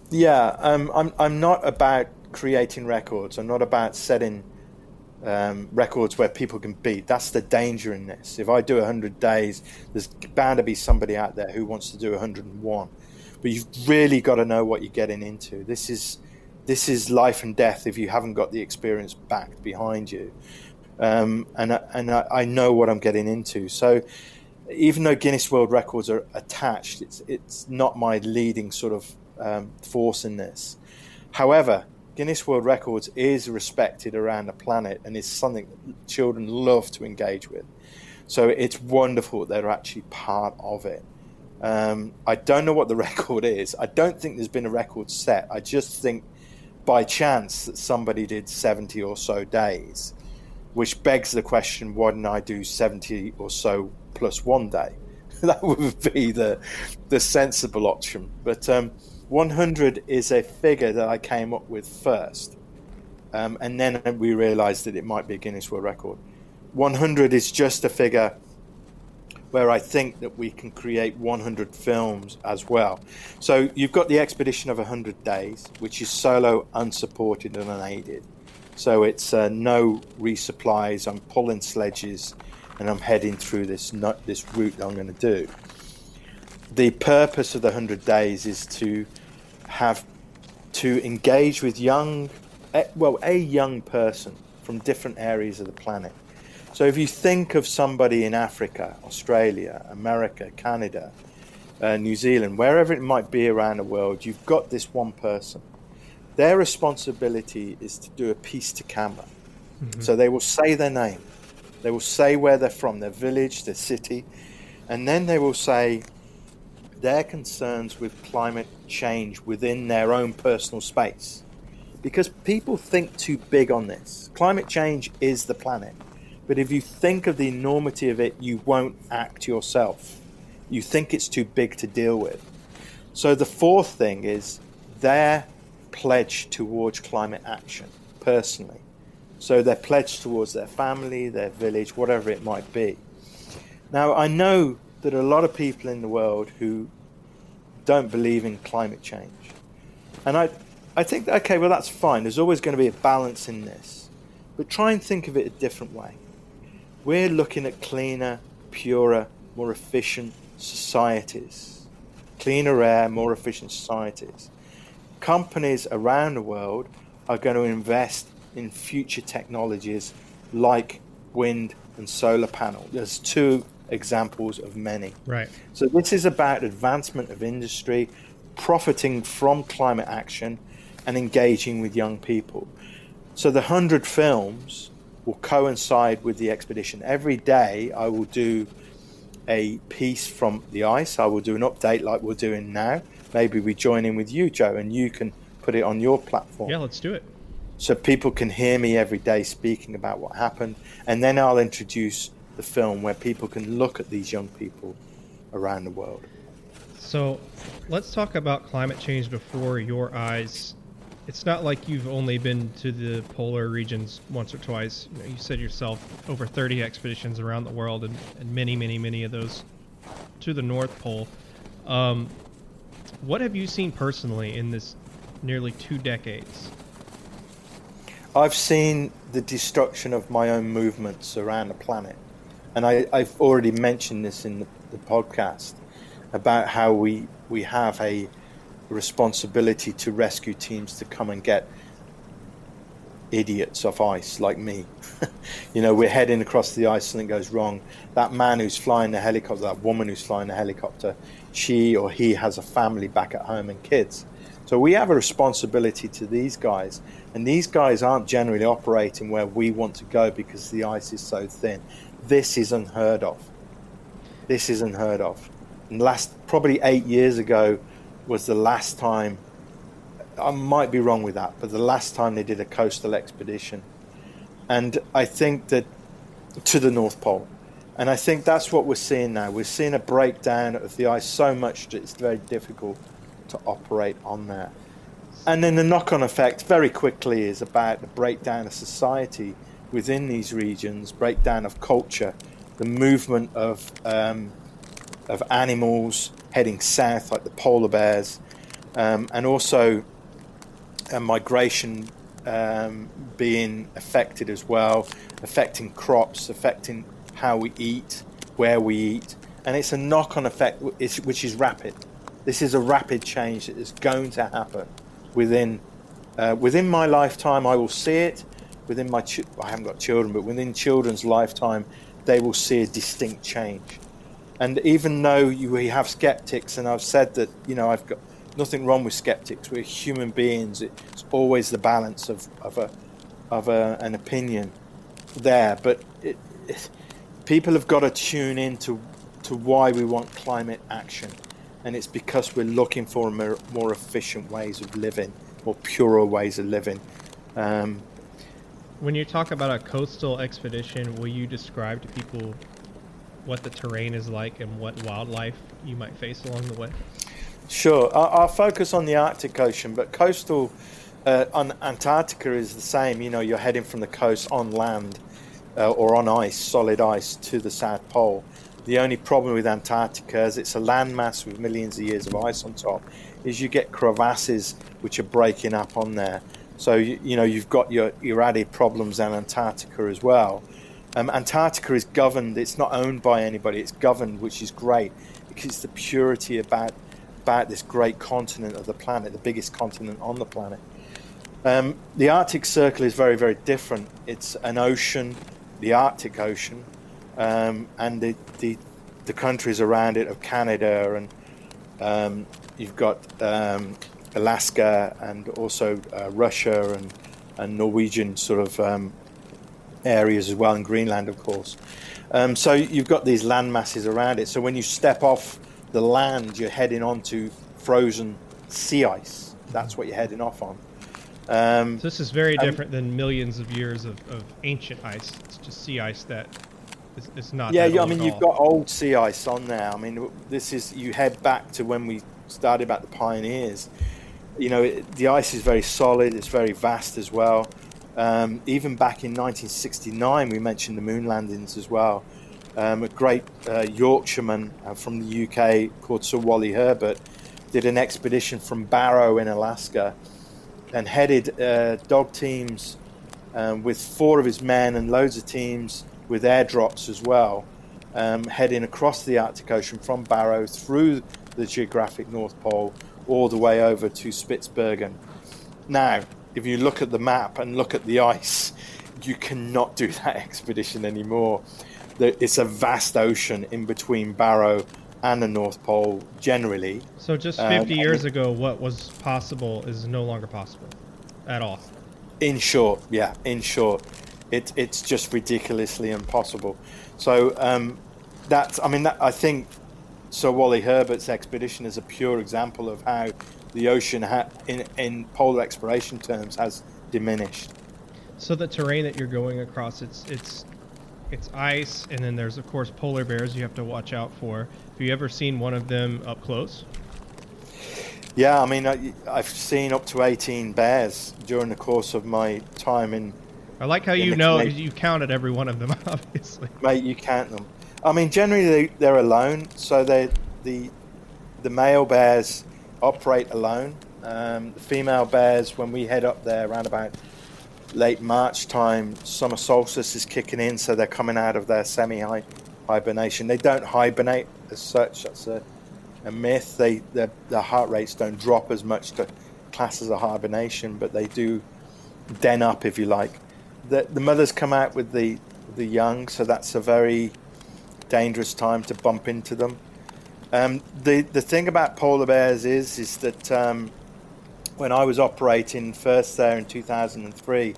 Yeah, um, I'm I'm not about creating records. I'm not about setting um, records where people can beat. That's the danger in this. If I do 100 days, there's bound to be somebody out there who wants to do 101. But you've really got to know what you're getting into. This is this is life and death if you haven't got the experience back behind you. Um, and and I, I know what I'm getting into. So even though Guinness World Records are attached, it's it's not my leading sort of um, force in this. However, Guinness World Records is respected around the planet and is something that children love to engage with. So it's wonderful that they're actually part of it. Um, I don't know what the *laughs* record is. I don't think there's been a record set. I just think by chance that somebody did 70 or so days, which begs the question why didn't I do 70 or so plus one day. *laughs* that would be the the sensible option. But um, 100 is a figure that I came up with first, um, and then we realised that it might be a Guinness World Record. 100 is just a figure where I think that we can create 100 films as well. So you've got the expedition of 100 days, which is solo, unsupported, and unaided. So it's uh, no resupplies. I'm pulling sledges and I'm heading through this not, this route that I'm going to do. The purpose of the 100 days is to have to engage with young, eh, well, a young person from different areas of the planet. So if you think of somebody in Africa, Australia, America, Canada, uh, New Zealand, wherever it might be around the world, you've got this one person. Their responsibility is to do a piece to camera. Mm-hmm. So they will say their name, they will say where they're from, their village, their city, and then they will say their concerns with climate change within their own personal space. Because people think too big on this. Climate change is the planet. But if you think of the enormity of it, you won't act yourself. You think it's too big to deal with. So the fourth thing is their pledge towards climate action personally. So their pledge towards their family, their village, whatever it might be. Now, I know there are a lot of people in the world who don't believe in climate change. And I, I think, okay, well, that's fine. There's always going to be a balance in this. But try and think of it a different way. We're looking at cleaner, purer, more efficient societies, cleaner air, more efficient societies. Companies around the world are going to invest in future technologies like wind and solar panel. There's two examples of many. Right. So this is about advancement of industry, profiting from climate action, and engaging with young people. So the hundred films will coincide with the expedition. Every day, I will do a piece from the ice. I will do an update like we're doing now. Maybe we join in with you, Joe, and you can put it on your platform. Yeah, let's do it. So people can hear me every day speaking about what happened, and then I'll introduce the film where people can look at these young people around the world. So let's talk about climate change before your eyes. It's not like you've only been to the polar regions once or twice. You, know, you said yourself over 30 expeditions around the world, and, and, many, many, many of those to the North Pole. Um, what have you seen personally in this nearly two decades? I've seen the destruction of my own movements around the planet and I, have already mentioned this in the, the, podcast about how we we have a responsibility to rescue teams to come and get idiots off ice like me. *laughs* you know, we're heading across the ice, and something goes wrong. That man who's flying the helicopter, that woman who's flying the helicopter, she or he has a family back at home and kids. So we have a responsibility to these guys, and these guys aren't generally operating where we want to go because the ice is so thin this is unheard of. This is unheard of. And last, probably eight years ago, was the last time. I might be wrong with that, but the last time they did a coastal expedition, and I think that to the North Pole, and I think that's what we're seeing now. We're seeing a breakdown of the ice so much that it's very difficult to operate on there. And then the knock on effect, very quickly, is about the breakdown of society within these regions, breakdown of culture, the movement of um, of animals heading south, like the polar bears, um, and also a migration um, being affected as well, affecting crops, affecting how we eat, where we eat, and it's a knock-on effect which is rapid. This is a rapid change that is going to happen within uh, within my lifetime. I will see it within my ch- I haven't got children, but within children's lifetime, they will see a distinct change. And even though you, we have skeptics, and I've said that you know I've got nothing wrong with skeptics. We're human beings. It's always the balance of, of a of a, an opinion there. But it, it, people have got to tune in to to why we want climate action, and it's because we're looking for more, more efficient ways of living, more purer ways of living. Um, when you talk about a coastal expedition, will you describe to people what the terrain is like and what wildlife you might face along the way? Sure. I'll, focus on the Arctic Ocean, but coastal uh, on Antarctica is the same. You know, you're heading from the coast on land uh, or on ice, solid ice, to the South Pole. The only problem with Antarctica is it's a landmass with millions of years of ice on top, is you get crevasses which are breaking up on there. So you, you know you've got your, your added problems in Antarctica as well. Um, Antarctica is governed; it's not owned by anybody. It's governed, which is great because it's the purity about about this great continent of the planet, the biggest continent on the planet. Um, the Arctic Circle is very, very different. It's an ocean, the Arctic Ocean, um, and the, the, the countries around it of Canada and um, you've got um, Alaska and also uh, Russia and, and Norwegian sort of um, areas as well, and Greenland, of course. Um, so you've got these land masses around it. So when you step off the land, you're heading onto frozen sea ice. That's what you're heading off on. Um, so this is very different than millions of years of, of, ancient ice. It's just sea ice that is, is not. Yeah, yeah I mean, you've got old sea ice on there. I mean, this is you head back to when we started about the pioneers, you know, it, the ice is very solid. It's very vast as well. Um, even back in 1969, we mentioned the moon landings as well. um, a great uh, Yorkshireman uh, from the UK called Sir Wally Herbert, did an expedition from Barrow in Alaska and headed uh, dog teams um, with four of his men and loads of teams with airdrops as well, um, heading across the Arctic Ocean from Barrow through the geographic North Pole all the way over to Spitsbergen. Now, if you look at the map and look at the ice, you cannot do *laughs* that expedition anymore. It's a vast ocean in between Barrow and the North Pole generally. So just 50 um, years ago, what was possible is no longer possible at all. In short, yeah, in short, it, it's just ridiculously impossible. So um, that's, I mean, that, I think Sir Wally Herbert's expedition is a pure example of how the ocean, ha- in, in polar exploration terms, has diminished. So the terrain that you're going across, it's it's it's ice, and then there's of course polar bears you have to watch out for. Have you ever seen one of them up close? Yeah, I mean, I, have seen up to 18 bears during the course of my time in. I like how you know Canadian... you counted every one of them, *laughs* obviously. Mate, you count them. I mean, generally they, are alone, so they the the male bears operate alone. Um, the female bears, when we head up there around about late March time, summer solstice is kicking in, so they're coming out of their semi hibernation. They don't hibernate as such. That's a, a myth. They their, their heart rates don't drop as much to class as a hibernation, but they do den up, if you like. The, the mothers come out with the the young, so that's a very dangerous time to bump into them. Um, the the thing about polar bears is is that um, when I was operating first there in 2003,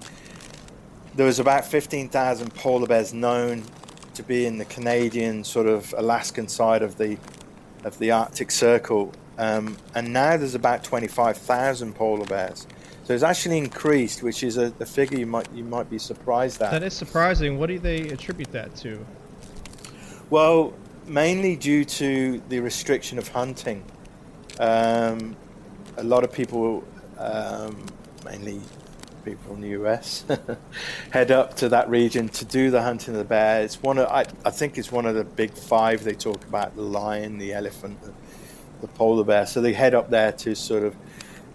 there was about 15,000 polar bears known to be in the Canadian sort of Alaskan side of the of the Arctic Circle, um, and now there's about 25,000 polar bears. So it's actually increased, which is a, a, figure you might you might be surprised at. That is surprising. What do they attribute that to? Well, mainly due to the restriction of hunting. Um, a lot of people, um, mainly people in the US, *laughs* head up to that region to do the hunting of the bear. It's one of, I, I think it's one of the big five they talk about: the lion, the elephant, the, the polar bear. So they head up there to sort of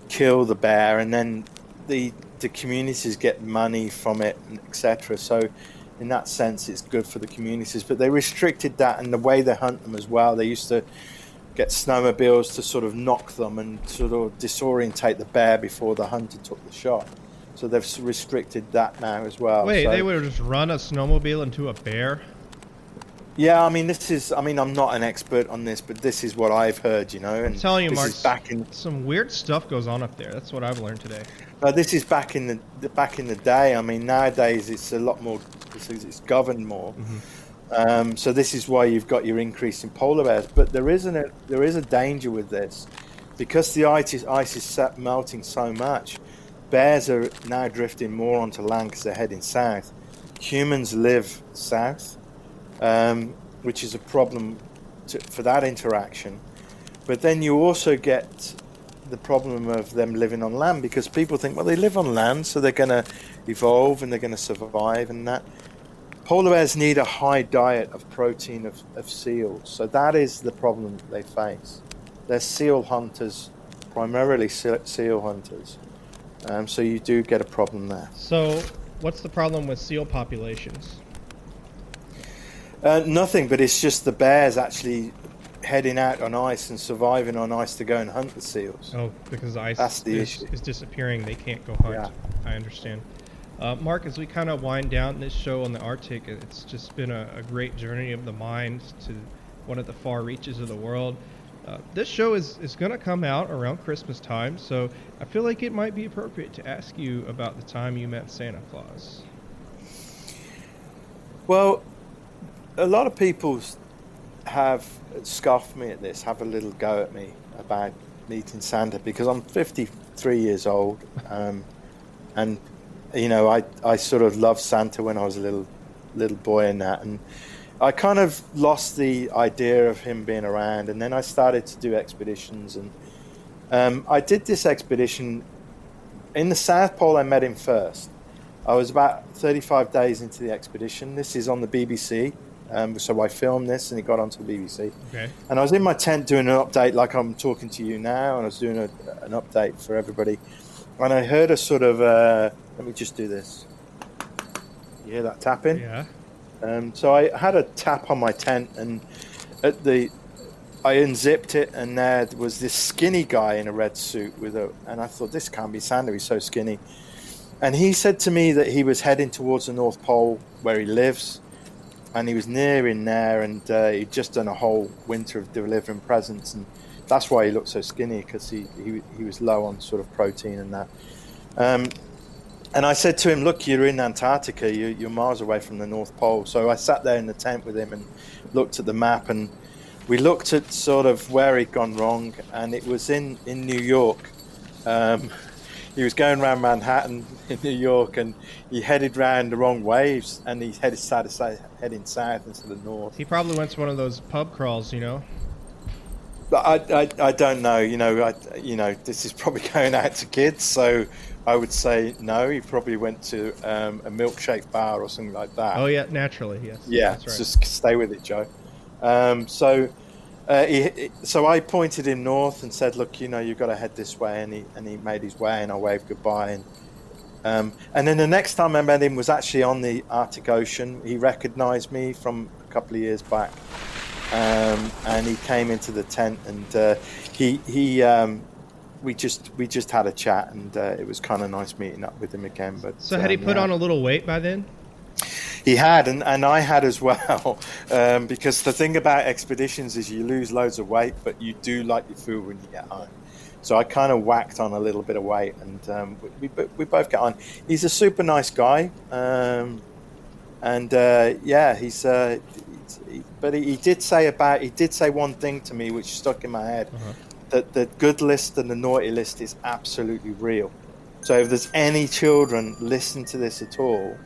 kill the bear, and then the the communities get money from it, etc. So in that sense, it's good for the communities. But they restricted that and the way they hunt them as well. They used to get snowmobiles to sort of knock them and sort of disorientate the bear before the hunter took the shot. So they've restricted that now as well. Wait, so, they would just run a snowmobile into a bear? Yeah, I mean, this is. I mean, I'm not an expert on this, but this is what I've heard. You know, and I'm telling you, Mark, back in some weird stuff goes on up there. That's what I've learned today. Uh, this is back in the back in the day. I mean, nowadays it's a lot more. It's, it's governed more. Mm-hmm. Um, so this is why you've got your increase in polar bears. But there isn't a there is a danger with this because the ice is, ice is melting so much. Bears are now drifting more onto land because they're heading south. Humans live south um, which is a problem to, for that interaction. But then you also get the problem of them living on land because people think, well, they live on land, so they're going to evolve and they're going to survive, and that. Polar bears need a high diet of protein of, of seals, so that is the problem they face. They're seal hunters, primarily seal hunters, um, so you do get a problem there. So, what's the problem with seal populations? Uh, nothing, but it's just the bears actually heading out on ice and surviving on ice to go and hunt the seals. Oh, because ice That's the is, issue. is disappearing, they can't go hunt. Yeah. I understand. Uh, Mark, as we kind of wind down this show on the Arctic, it's just been a, a, great journey of the mind to one of the far reaches of the world. Uh, this show is, is going to come out around Christmas time, so I feel like it might be appropriate to ask you about the time you met Santa Claus. Well, a lot of people have scoffed me at this, have a little go at me about meeting Santa because I'm 53 years old, um, and you know I I sort of loved Santa when I was a little little boy and that, and I kind of lost the idea of him being around, and then I started to do expeditions, and um, I did this expedition in the South Pole. I met him first. I was about 35 days into the expedition. This is on the BBC Um, so I filmed this, and it got onto the BBC. Okay. And I was in my tent doing an update, like I'm talking to you now, and I was doing a, an update for everybody. And I heard a sort of, uh, let me just do this. You hear that tapping? Yeah. Um, so I had a tap on my tent, and at the, I unzipped it, and there was this skinny guy in a red suit with a, and I thought this can't be Santa. He's so skinny, and he said to me that he was heading towards the North Pole where he lives, and he was near in there, and uh, he'd just done a whole winter of delivering presents, and that's why he looked so skinny because he, he he was low on sort of protein and that. Um, and I said to him, "Look, you're in Antarctica. You're, you're miles away from the North Pole." So I sat there in the tent with him and looked at the map, and we looked at sort of where he'd gone wrong, and it was in in New York. Um, he was going around Manhattan in New York, and he headed round the wrong waves, and he headed side to side, heading south instead of north. He probably went to one of those pub crawls, you know. But I, I, I don't know. You know, I, you know, this is probably *laughs* going out to kids, so I would say no. He probably went to um, a milkshake bar or something like that. Oh yeah, naturally, yes. Yeah, That's right. just stay with it, Joe. Um, so, uh, he, he- so I pointed him north and said, "Look, you know, you've got to head this way." And he and he made his way, and I waved goodbye. And um, and then the next time I met him was actually on the Arctic Ocean. He recognised me from a couple of years back, um, and he came into the tent, and uh, he he. Um, we just we just had a chat, and uh, it was kind of nice meeting up with him again. But So had he um, put yeah. on a little weight by then? He had, and, and I had as *laughs* well, um, because the thing about expeditions is you lose loads of weight, but you do like your food when you get home. So I kind of whacked on a little bit of weight, and um, we, we, we both get on. He's a super nice guy, um, and uh, yeah, he's. Uh, he, but he, he did say about he did say one thing to me which stuck in my head Uh-huh. that the good list and the naughty list is absolutely real. So if there's any children listen to this at all,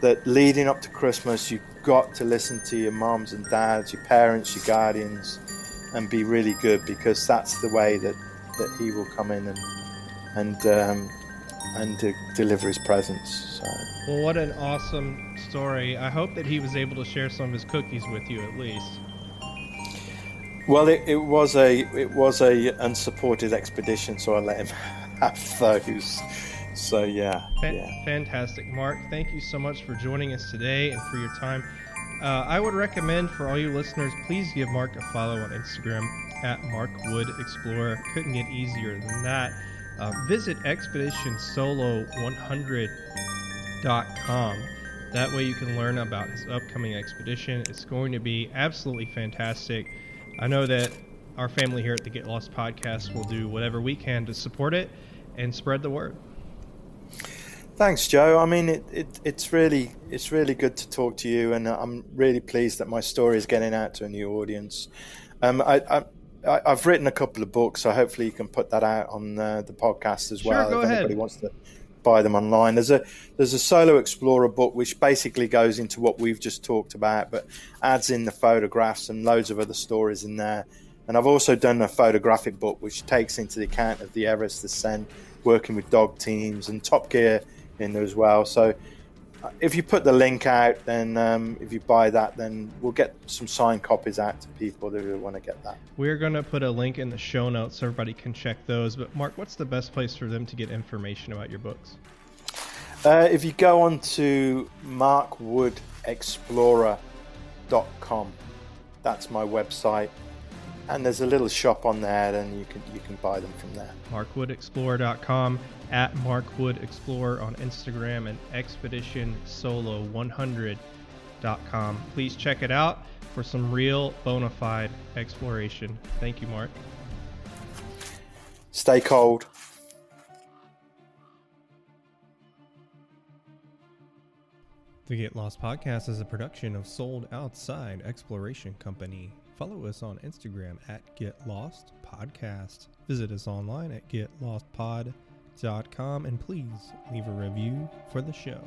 that leading up to Christmas, you've got to listen to your moms and dads, your parents, your guardians, and be really good because that's the way that, that he will come in and and um, and to deliver his presents. So Well, what an awesome story. I hope that he was able to share some of his cookies with you at least. well, it, it was a it was a unsupported expedition, so I let him *laughs* have those. So yeah, Fa- yeah. Fantastic. Mark, thank you so much for joining us today and for your time. Uh, I would recommend for all you listeners, please give Mark a follow on Instagram at Mark Wood Explorer. Couldn't get easier than that. Uh, visit expeditionsolo100.com. That way you can learn about his upcoming expedition. It's going to be absolutely fantastic. I know that our family here at the Get Lost podcast will do whatever we can to support it and spread the word. Thanks, Joe. I mean, it, it, it's really it's really good to talk to you, and I'm really pleased that my story is getting out to a new audience. Um, I, I, I've written a couple of books, so hopefully you can put that out on uh, the podcast as well. Sure, go if ahead. anybody wants to buy them online, there's a there's a solo explorer book which basically goes into what we've just talked about, but adds in the photographs and loads of other stories in there. And I've also done a photographic book which takes into the account of the Everest ascent, working with dog teams and Top Gear in there as well. So uh, if you put the link out, then um, if you buy that, then we'll get some signed copies out to people that really want to get that. We're going to put a link in the show notes so everybody can check those. But, Mark, what's the best place for them to get information about your books? Uh, if you go on to markwoodexplorer.com, that's my website, and there's a little shop on there, and you can you can buy them from there. markwoodexplorer.com, at markwoodexplorer on Instagram, and expeditionsolo100.com. Please check it out for some real bona fide exploration. Thank you, Mark. Stay cold. The Get Lost podcast is a production of Sold Outside Exploration Company. Follow us on Instagram at Get Lost Podcast. Visit us online at getlostpod.com and please leave a review for the show.